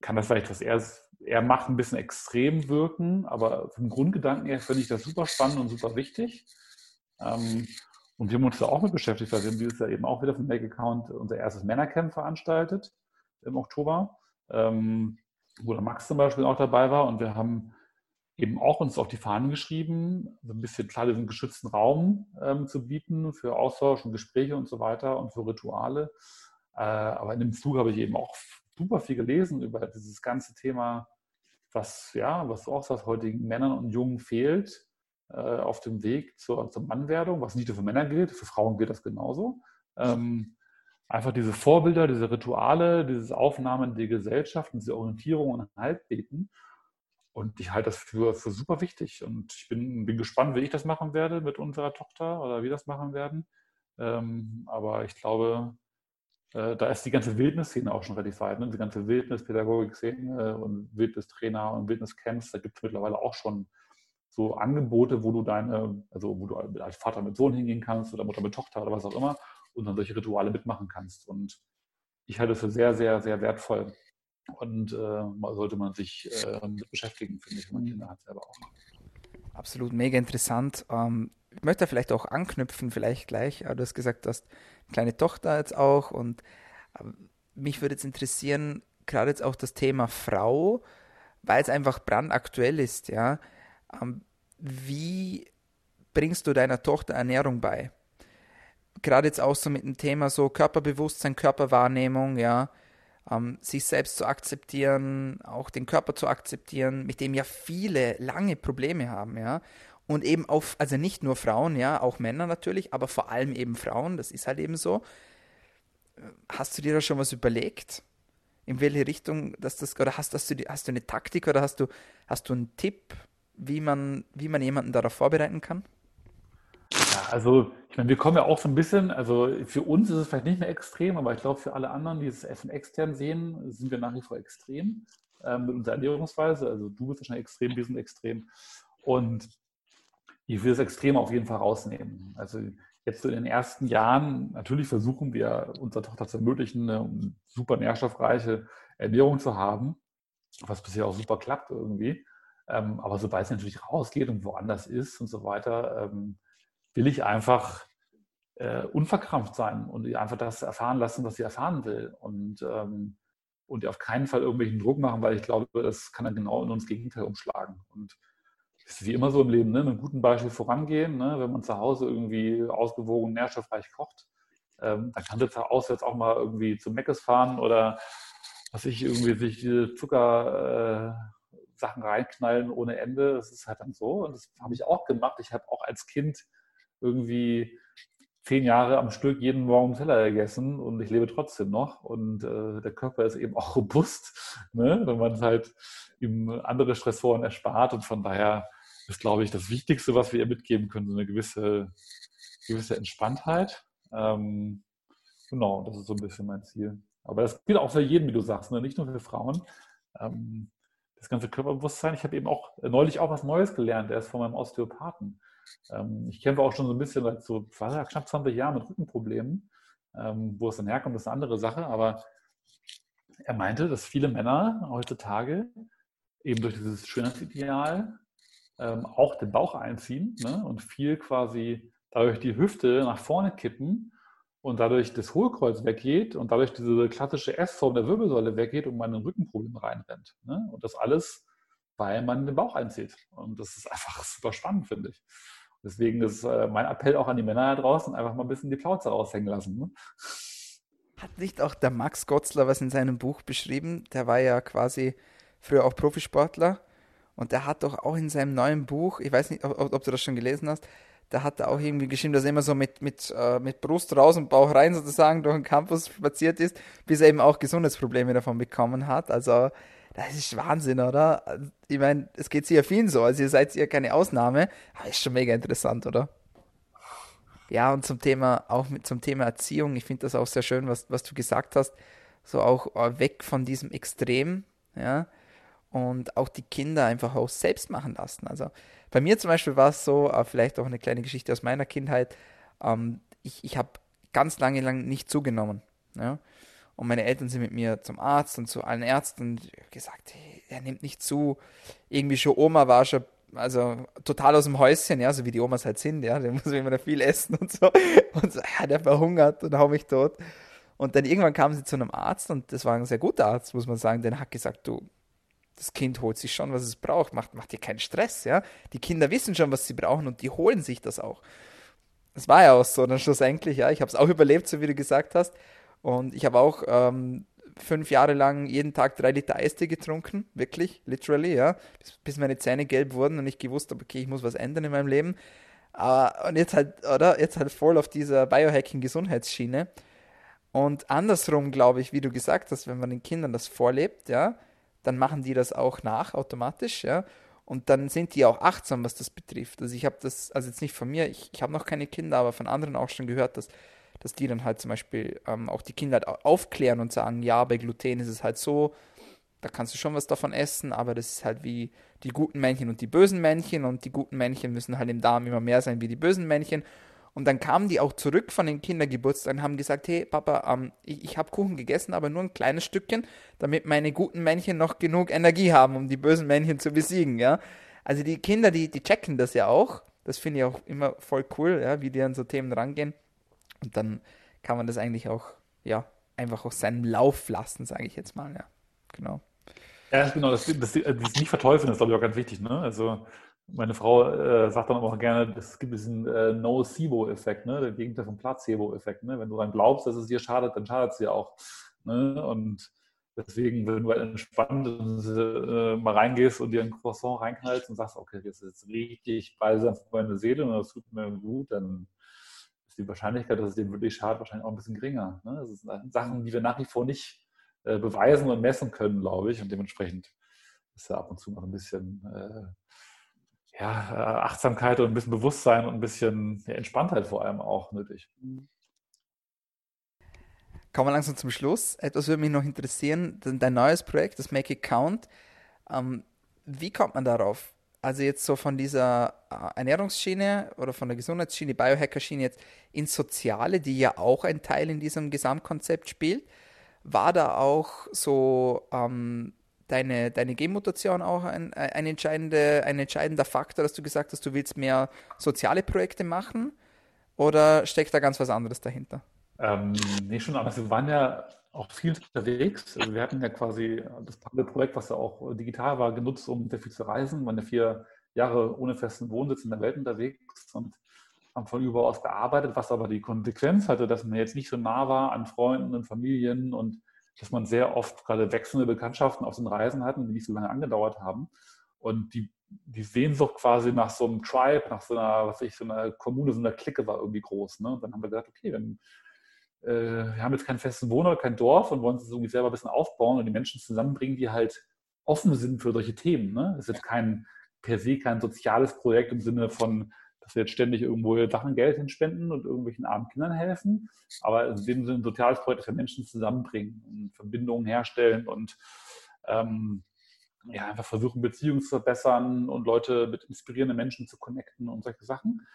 kann das vielleicht, was er, er macht, ein bisschen extrem wirken, aber vom Grundgedanken her finde ich das super spannend und super wichtig. Ähm, und wir haben uns da auch mit beschäftigt, weil wir haben dieses Jahr eben auch wieder vom Make Account unser erstes Männercamp veranstaltet im Oktober, ähm, wo der Max zum Beispiel auch dabei war. Und wir haben eben auch uns auf die Fahnen geschrieben, so ein bisschen klar diesen geschützten Raum ähm, zu bieten für Austausch und Gespräche und so weiter und für Rituale. Äh, aber in dem Zug habe ich eben auch super viel gelesen über dieses ganze Thema, was ja, was auch was heutigen Männern und Jungen fehlt äh, auf dem Weg zur, zur Mannwerdung, was nicht nur für Männer gilt, für Frauen gilt das genauso. Ähm, einfach diese Vorbilder, diese Rituale, dieses Aufnahmen die Gesellschaft, diese Orientierung und Haltbeten. Und ich halte das für, für super wichtig. Und ich bin, bin gespannt, wie ich das machen werde mit unserer Tochter oder wie wir das machen werden. Ähm, aber ich glaube, äh, da ist die ganze Wildnisszene auch schon relativ weit. Ne? Die ganze Wildnispädagogik-Szene und Wildnistrainer und Wildniscamps, da gibt es mittlerweile auch schon so Angebote, wo du deine, also wo du als Vater mit Sohn hingehen kannst oder Mutter mit Tochter oder was auch immer und dann solche Rituale mitmachen kannst. Und ich halte das für sehr, sehr, sehr wertvoll. Und äh, sollte man sich äh, mit beschäftigen, finde ich, wenn man Kinder hat selber auch. Absolut, mega interessant. Ähm, ich möchte vielleicht auch anknüpfen, vielleicht gleich. Du hast gesagt, du hast eine kleine Tochter jetzt auch und äh, mich würde jetzt interessieren, gerade jetzt auch das Thema Frau, weil es einfach brandaktuell ist, ja. Ähm, wie bringst du deiner Tochter Ernährung bei? Gerade jetzt auch so mit dem Thema so Körperbewusstsein, Körperwahrnehmung, ja ähm, sich selbst zu akzeptieren, auch den Körper zu akzeptieren, mit dem ja viele lange Probleme haben, ja. Und eben auf, also nicht nur Frauen, ja, auch Männer natürlich, aber vor allem eben Frauen, das ist halt eben so. Hast du dir da schon was überlegt? In welche Richtung, dass das, oder hast, hast, du, hast du eine Taktik oder hast du, hast du einen Tipp, wie man, wie man jemanden darauf vorbereiten kann? Ja, also ich meine, wir kommen ja auch so ein bisschen, also für uns ist es vielleicht nicht mehr extrem, aber ich glaube, für alle anderen, die es Essen extern sehen, sind wir nach wie vor extrem ähm, mit unserer Ernährungsweise. Also du bist wahrscheinlich extrem, wir sind extrem. Und ich will das Extrem auf jeden Fall rausnehmen. Also jetzt so in den ersten Jahren, natürlich versuchen wir unserer Tochter zu ermöglichen, eine super nährstoffreiche Ernährung zu haben, was bisher auch super klappt irgendwie. Ähm, aber sobald es natürlich rausgeht und woanders ist und so weiter, ähm, will ich einfach äh, unverkrampft sein und einfach das erfahren lassen, was sie erfahren will. Und, ähm, und auf keinen Fall irgendwelchen Druck machen, weil ich glaube, das kann dann genau in uns Gegenteil umschlagen. Und ist wie immer so im Leben, ne? mit einem guten Beispiel vorangehen. Ne? Wenn man zu Hause irgendwie ausgewogen, nährstoffreich kocht, ähm, dann kann das auswärts auch mal irgendwie zu Meckes fahren oder was ich irgendwie sich diese Zucker äh, Sachen reinknallen ohne Ende. Das ist halt dann so. Und das habe ich auch gemacht. Ich habe auch als Kind irgendwie zehn Jahre am Stück jeden Morgen Teller gegessen und ich lebe trotzdem noch. Und äh, der Körper ist eben auch robust, ne? wenn man halt ihm andere Stressoren erspart. Und von daher ist, glaube ich, das Wichtigste, was wir ihr mitgeben können, so eine gewisse, gewisse Entspanntheit. Ähm, genau, das ist so ein bisschen mein Ziel. Aber das gilt auch für jeden, wie du sagst, ne? nicht nur für Frauen. Ähm, das ganze Körperbewusstsein. Ich habe eben auch neulich auch was Neues gelernt. Der ist von meinem Osteopathen. Ähm, ich kämpfe auch schon so ein bisschen seit so knapp 20 Jahren mit Rückenproblemen. Ähm, wo es dann herkommt, ist eine andere Sache. Aber er meinte, dass viele Männer heutzutage eben durch dieses Schönheitsideal ähm, auch den Bauch einziehen ne, und viel quasi dadurch die Hüfte nach vorne kippen und dadurch das Hohlkreuz weggeht und dadurch diese klassische S-Form der Wirbelsäule weggeht und man in Rückenproblem reinrennt. Ne? Und das alles, weil man den Bauch einzieht. Und das ist einfach super spannend, finde ich. Deswegen ist äh, mein Appell auch an die Männer da draußen, einfach mal ein bisschen die Plauze raushängen lassen. Ne? Hat nicht auch der Max Gotzler was in seinem Buch beschrieben? Der war ja quasi früher auch Profisportler und der hat doch auch in seinem neuen Buch, ich weiß nicht, ob, ob du das schon gelesen hast, da hat er auch irgendwie geschrieben, dass er immer so mit, mit, äh, mit Brust raus und Bauch rein sozusagen durch den Campus spaziert ist, bis er eben auch Gesundheitsprobleme davon bekommen hat. Also das ist Wahnsinn, oder? Ich meine, es geht sicher vielen so, also ihr seid ja keine Ausnahme, aber ist schon mega interessant, oder? Ja, und zum Thema, auch mit zum Thema Erziehung, ich finde das auch sehr schön, was, was du gesagt hast, so auch äh, weg von diesem Extrem, ja, und auch die Kinder einfach auch selbst machen lassen. Also bei mir zum Beispiel war es so, äh, vielleicht auch eine kleine Geschichte aus meiner Kindheit, ähm, ich, ich habe ganz lange lang nicht zugenommen. Ja? Und meine Eltern sind mit mir zum Arzt und zu allen Ärzten und gesagt, hey, er nimmt nicht zu. Irgendwie schon Oma war schon, also total aus dem Häuschen, ja, so wie die Omas halt sind, ja, der muss immer noch viel essen und so. Und so, ja, der verhungert und hau mich tot. Und dann irgendwann kamen sie zu einem Arzt und das war ein sehr guter Arzt, muss man sagen, der hat gesagt, du, das Kind holt sich schon, was es braucht. Macht, macht dir keinen Stress, ja. Die Kinder wissen schon, was sie brauchen und die holen sich das auch. Das war ja auch so, dann schlussendlich, ja. Ich habe es auch überlebt, so wie du gesagt hast. Und ich habe auch ähm, fünf Jahre lang jeden Tag drei Liter Eistee getrunken, wirklich, literally, ja. Bis, bis meine Zähne gelb wurden und ich gewusst habe, okay, ich muss was ändern in meinem Leben. Uh, und jetzt halt, oder? Jetzt halt voll auf dieser Biohacking-Gesundheitsschiene. Und andersrum, glaube ich, wie du gesagt hast, wenn man den Kindern das vorlebt, ja, dann machen die das auch nach automatisch, ja. Und dann sind die auch achtsam, was das betrifft. Also ich habe das, also jetzt nicht von mir, ich, ich habe noch keine Kinder, aber von anderen auch schon gehört, dass, dass die dann halt zum Beispiel ähm, auch die Kinder aufklären und sagen, ja, bei Gluten ist es halt so, da kannst du schon was davon essen, aber das ist halt wie die guten Männchen und die bösen Männchen und die guten Männchen müssen halt im Darm immer mehr sein wie die bösen Männchen und dann kamen die auch zurück von den Kindergeburtstagen und haben gesagt, hey Papa, ähm, ich, ich habe Kuchen gegessen, aber nur ein kleines Stückchen, damit meine guten Männchen noch genug Energie haben, um die bösen Männchen zu besiegen, ja. Also die Kinder, die, die checken das ja auch. Das finde ich auch immer voll cool, ja, wie die an so Themen rangehen. Und dann kann man das eigentlich auch, ja, einfach aus seinem Lauf lassen, sage ich jetzt mal, ja. Genau. Ja, genau, das, das, das nicht verteufeln ist, glaube ich, auch ganz wichtig, ne? Also meine Frau äh, sagt dann auch gerne, es gibt diesen äh, No-SIBO-Effekt, ne? der Gegenteil vom Placebo-Effekt. Ne? Wenn du dann glaubst, dass es dir schadet, dann schadet es dir auch. Ne? Und deswegen, wenn du halt entspannt äh, mal reingehst und dir ein Croissant reinknallst und sagst, okay, das ist jetzt richtig balsam für meine Seele und das tut mir gut, dann die Wahrscheinlichkeit, dass es dir wirklich schadet, wahrscheinlich auch ein bisschen geringer. Ne? Das sind Sachen, die wir nach wie vor nicht äh, beweisen und messen können, glaube ich. Und dementsprechend ist da ab und zu noch ein bisschen äh, ja, äh, Achtsamkeit und ein bisschen Bewusstsein und ein bisschen Entspanntheit vor allem auch nötig. Kommen wir langsam zum Schluss. Etwas würde mich noch interessieren, dein neues Projekt, das Make It Count. Ähm, wie kommt man darauf? Also jetzt so von dieser äh, Ernährungsschiene oder von der Gesundheitsschiene, Biohacker-Schiene jetzt ins Soziale, die ja auch ein Teil in diesem Gesamtkonzept spielt. War da auch so ähm, deine, deine Genmutation auch ein, ein, entscheidende, ein entscheidender Faktor, dass du gesagt hast, du willst mehr soziale Projekte machen? Oder steckt da ganz was anderes dahinter? Ähm, nee, schon, aber wir waren ja auch viel unterwegs. Also wir hatten ja quasi das Projekt, was ja auch digital war, genutzt, um sehr viel zu reisen. Wir waren ja vier Jahre ohne festen Wohnsitz in der Welt unterwegs und haben von überall aus gearbeitet, was aber die Konsequenz hatte, dass man jetzt nicht so nah war an Freunden und Familien und dass man sehr oft gerade wechselnde Bekanntschaften auf den Reisen hatten, die nicht so lange angedauert haben. Und die, die Sehnsucht quasi nach so einem Tribe, nach so einer, was ich, so einer Kommune, so einer Clique war irgendwie groß. Ne? Und dann haben wir gesagt, okay, äh, wir haben jetzt keinen festen Wohnort, kein Dorf und wollen uns irgendwie selber ein bisschen aufbauen und die Menschen zusammenbringen, die halt offen sind für solche Themen. Ne? Das ist jetzt kein per se kein soziales Projekt im Sinne von dass wir jetzt ständig irgendwo Sachen Geld hinspenden und irgendwelchen armen Kindern helfen. Aber in dem Sinne ein soziales Projekt, das wir Menschen zusammenbringen und Verbindungen herstellen und ähm, ja, einfach versuchen, Beziehungen zu verbessern und Leute mit inspirierenden Menschen zu connecten und solche Sachen.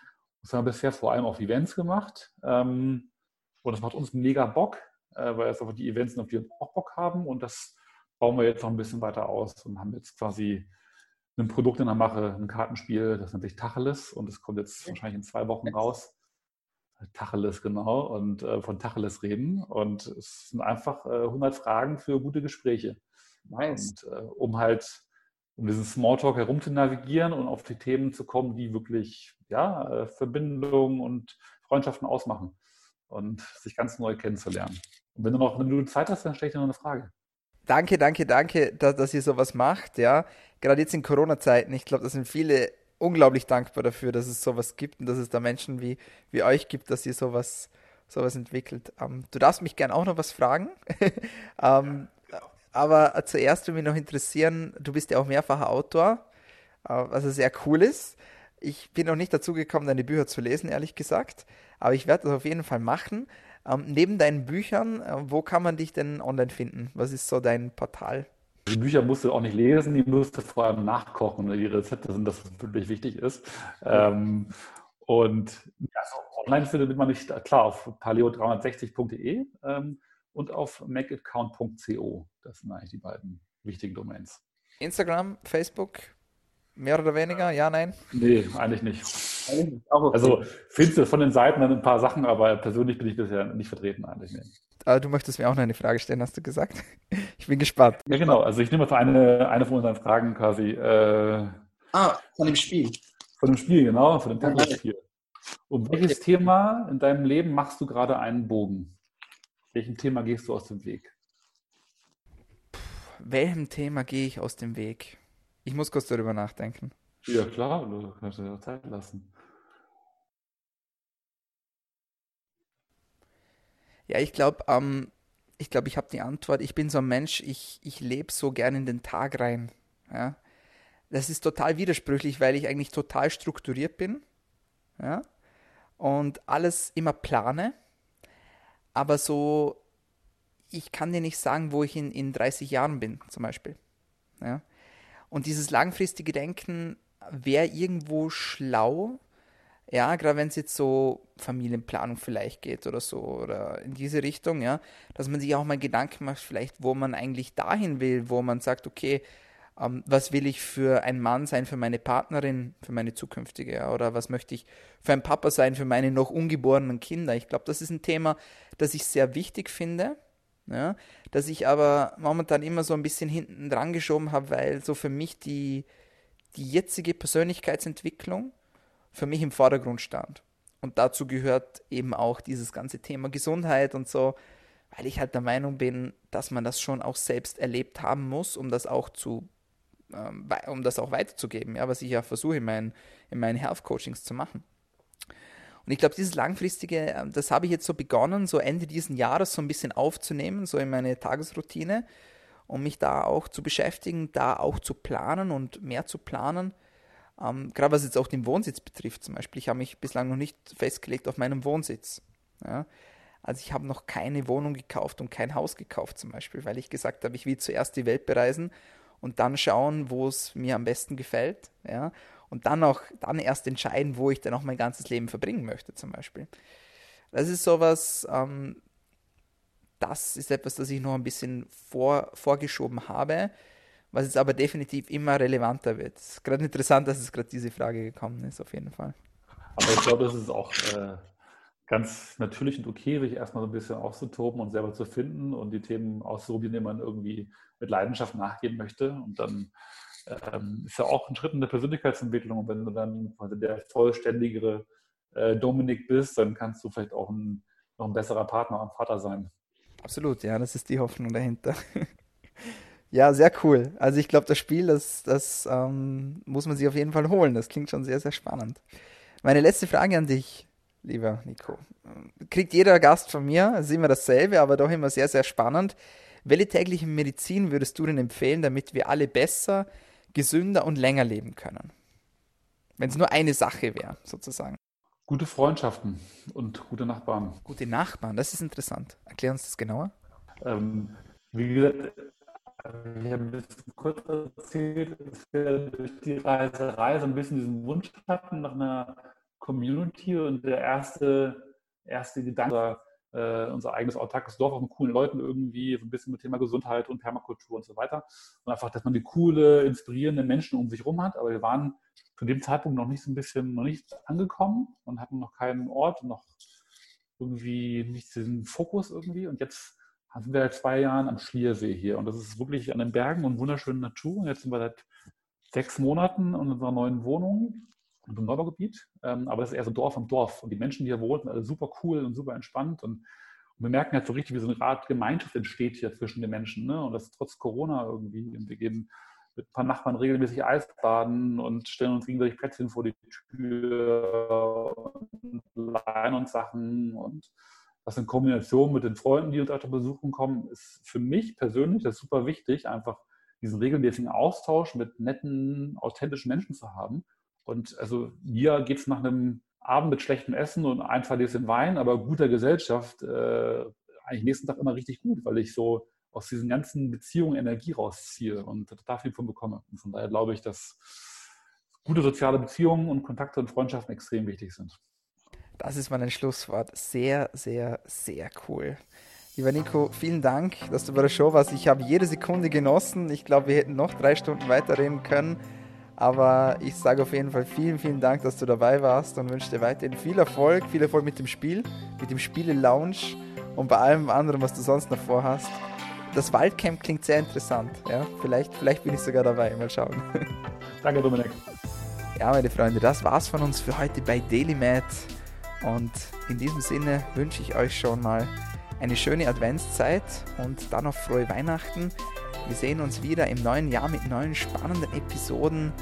Das haben wir bisher vor allem auf Events gemacht. Ähm, und das macht uns mega Bock. äh, weil es einfach die Events sind, auf die wir auch Bock haben. Und das bauen wir jetzt noch ein bisschen weiter aus und haben jetzt quasi ein Produkt in der Mache, ein Kartenspiel, das nennt sich Tacheles und es kommt jetzt wahrscheinlich in zwei Wochen raus. Tacheles, genau, und äh, von Tacheles reden. Und es sind einfach äh, 100 Fragen für gute Gespräche. Nice. Und äh, um halt, um diesen Smalltalk herum zu navigieren und auf die Themen zu kommen, die wirklich, ja, äh, Verbindungen und Freundschaften ausmachen und sich ganz neu kennenzulernen. Und wenn du noch eine Minute Zeit hast, dann stelle ich dir noch eine Frage. Danke, danke, danke, dass, dass ihr sowas macht, ja. Gerade jetzt in Corona-Zeiten, ich glaube, da sind viele unglaublich dankbar dafür, dass es sowas gibt und dass es da Menschen wie, wie euch gibt, dass ihr sowas, sowas entwickelt. Ähm, du darfst mich gern auch noch was fragen. ähm, aber zuerst würde mich noch interessieren, du bist ja auch mehrfacher Autor, äh, was sehr cool ist. Ich bin noch nicht dazu gekommen, deine Bücher zu lesen, ehrlich gesagt. Aber ich werde das auf jeden Fall machen. Ähm, neben deinen Büchern, äh, wo kann man dich denn online finden? Was ist so dein Portal? Die Bücher musst du auch nicht lesen, die musst du vor allem nachkochen. Die Rezepte sind, das wirklich wichtig ist. Ähm, und ja, so online findet man nicht, klar, auf paleo360.de ähm, und auf makeaccount.co. Das sind eigentlich die beiden wichtigen Domains. Instagram, Facebook, mehr oder weniger? Ja, nein? Nee, eigentlich nicht. Also findest du von den Seiten dann ein paar Sachen, aber persönlich bin ich bisher nicht vertreten eigentlich. Nee. Aber du möchtest mir auch noch eine Frage stellen, hast du gesagt? Ich bin gespannt. Ja, genau. Also ich nehme jetzt eine, eine von unseren Fragen quasi. Äh, ah, von dem Spiel. Von dem Spiel, genau, von dem Tablet-Spiel. Um welches Thema in deinem Leben machst du gerade einen Bogen? Welchem Thema gehst du aus dem Weg? Puh, welchem Thema gehe ich aus dem Weg? Ich muss kurz darüber nachdenken. Ja, klar, du kannst dir Zeit lassen. Ja, ich glaube, ähm, ich glaube, ich habe die Antwort. Ich bin so ein Mensch, ich, ich lebe so gern in den Tag rein. Ja? Das ist total widersprüchlich, weil ich eigentlich total strukturiert bin. Ja? Und alles immer plane. Aber so, ich kann dir nicht sagen, wo ich in, in 30 Jahren bin, zum Beispiel. Ja? Und dieses langfristige Denken wäre irgendwo schlau, ja, gerade wenn es jetzt so Familienplanung vielleicht geht oder so oder in diese Richtung, ja, dass man sich auch mal Gedanken macht, vielleicht, wo man eigentlich dahin will, wo man sagt, okay, ähm, was will ich für ein Mann sein, für meine Partnerin, für meine zukünftige, ja, oder was möchte ich für ein Papa sein, für meine noch ungeborenen Kinder. Ich glaube, das ist ein Thema, das ich sehr wichtig finde, ja, dass ich aber momentan immer so ein bisschen hinten dran geschoben habe, weil so für mich die, die jetzige Persönlichkeitsentwicklung, für mich im Vordergrund stand. Und dazu gehört eben auch dieses ganze Thema Gesundheit und so, weil ich halt der Meinung bin, dass man das schon auch selbst erlebt haben muss, um das auch zu, ähm, um das auch weiterzugeben, ja, was ich ja versuche in meinen, in meinen Health Coachings zu machen. Und ich glaube, dieses langfristige, ähm, das habe ich jetzt so begonnen, so Ende dieses Jahres so ein bisschen aufzunehmen, so in meine Tagesroutine, um mich da auch zu beschäftigen, da auch zu planen und mehr zu planen ähm, gerade was jetzt auch den Wohnsitz betrifft zum Beispiel. Ich habe mich bislang noch nicht festgelegt auf meinem Wohnsitz. Ja? Also ich habe noch keine Wohnung gekauft und kein Haus gekauft zum Beispiel, weil ich gesagt habe, ich will zuerst die Welt bereisen und dann schauen, wo es mir am besten gefällt. Ja? Und dann auch, dann erst entscheiden, wo ich dann auch mein ganzes Leben verbringen möchte zum Beispiel. Das ist sowas, ähm, das ist etwas, das ich noch ein bisschen vor, vorgeschoben habe was jetzt aber definitiv immer relevanter wird. Es ist gerade interessant, dass es gerade diese Frage gekommen ist, auf jeden Fall. Aber ich glaube, das ist auch äh, ganz natürlich und okay, sich erstmal so ein bisschen auszutoben und selber zu finden und die Themen auszuprobieren, denen man irgendwie mit Leidenschaft nachgehen möchte. Und dann ähm, ist ja auch ein Schritt in der Persönlichkeitsentwicklung. Und wenn du dann quasi der vollständigere äh, Dominik bist, dann kannst du vielleicht auch ein, noch ein besserer Partner am Vater sein. Absolut, ja, das ist die Hoffnung dahinter. Ja, sehr cool. Also ich glaube, das Spiel, das, das ähm, muss man sich auf jeden Fall holen. Das klingt schon sehr, sehr spannend. Meine letzte Frage an dich, lieber Nico. Kriegt jeder Gast von mir, es ist immer dasselbe, aber doch immer sehr, sehr spannend. Welche tägliche Medizin würdest du denn empfehlen, damit wir alle besser, gesünder und länger leben können? Wenn es nur eine Sache wäre, sozusagen. Gute Freundschaften und gute Nachbarn. Gute Nachbarn, das ist interessant. Erklär uns das genauer. Ähm, wie gesagt, ich habe ein bisschen kurz erzählt, dass wir durch die Reiserei so ein bisschen diesen Wunsch hatten nach einer Community und der erste, erste Gedanke war, äh, unser eigenes autarkes Dorf auch mit coolen Leuten irgendwie, so ein bisschen mit Thema Gesundheit und Permakultur und so weiter. Und einfach, dass man die coole, inspirierende Menschen um sich herum hat. Aber wir waren zu dem Zeitpunkt noch nicht so ein bisschen, noch nicht angekommen und hatten noch keinen Ort, noch irgendwie nicht diesen Fokus irgendwie. Und jetzt sind wir seit zwei Jahren am Schliersee hier. Und das ist wirklich an den Bergen und wunderschönen Natur. Und jetzt sind wir seit sechs Monaten in unserer neuen Wohnung und im Neubaugebiet. Ähm, aber das ist eher so Dorf am Dorf. Und die Menschen, die hier wohnen, sind alle super cool und super entspannt. Und, und wir merken halt so richtig, wie so eine Art Gemeinschaft entsteht hier zwischen den Menschen. Ne? Und das trotz Corona irgendwie. Und wir gehen mit ein paar Nachbarn regelmäßig Eisbaden und stellen uns gegenseitig Plätzchen vor die Tür und leihen uns Sachen. Und das in Kombination mit den Freunden, die uns öfter besuchen kommen, ist für mich persönlich das super wichtig, einfach diesen regelmäßigen Austausch mit netten, authentischen Menschen zu haben und also mir geht es nach einem Abend mit schlechtem Essen und ein Verlesen Wein, aber guter Gesellschaft äh, eigentlich nächsten Tag immer richtig gut, weil ich so aus diesen ganzen Beziehungen Energie rausziehe und da viel von bekomme. Und von daher glaube ich, dass gute soziale Beziehungen und Kontakte und Freundschaften extrem wichtig sind. Das ist mein Schlusswort. Sehr, sehr, sehr cool. Lieber Nico, vielen Dank, dass du bei der Show warst. Ich habe jede Sekunde genossen. Ich glaube, wir hätten noch drei Stunden weiterreden können. Aber ich sage auf jeden Fall vielen, vielen Dank, dass du dabei warst und wünsche dir weiterhin viel Erfolg, viel Erfolg mit dem Spiel, mit dem Spiele-Lounge und bei allem anderen, was du sonst noch vorhast. Das Waldcamp klingt sehr interessant. Ja? Vielleicht, vielleicht bin ich sogar dabei. Mal schauen. Danke, Dominik. Ja, meine Freunde, das war's von uns für heute bei DailyMat. Und in diesem Sinne wünsche ich euch schon mal eine schöne Adventszeit und dann noch frohe Weihnachten. Wir sehen uns wieder im neuen Jahr mit neuen spannenden Episoden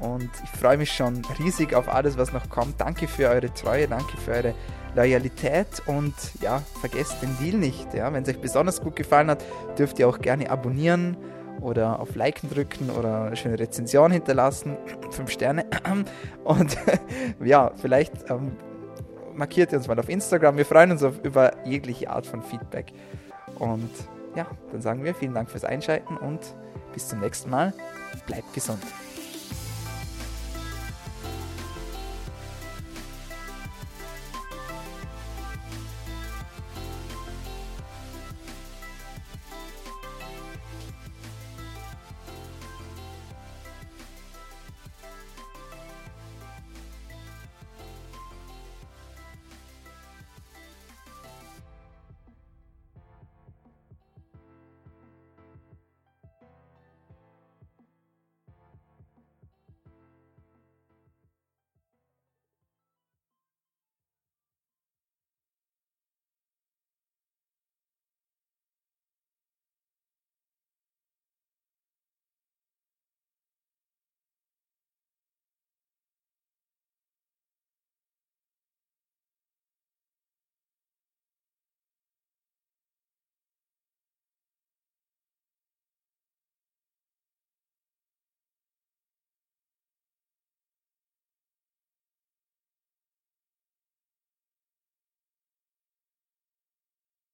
und ich freue mich schon riesig auf alles, was noch kommt. Danke für eure Treue, danke für eure Loyalität und ja, vergesst den Deal nicht. Ja. Wenn es euch besonders gut gefallen hat, dürft ihr auch gerne abonnieren oder auf Liken drücken oder eine schöne Rezension hinterlassen. Fünf Sterne. Und ja, vielleicht ähm, markiert ihr uns mal auf Instagram. Wir freuen uns auf, über jegliche Art von Feedback. Und ja, dann sagen wir vielen Dank fürs Einschalten und bis zum nächsten Mal. Bleibt gesund.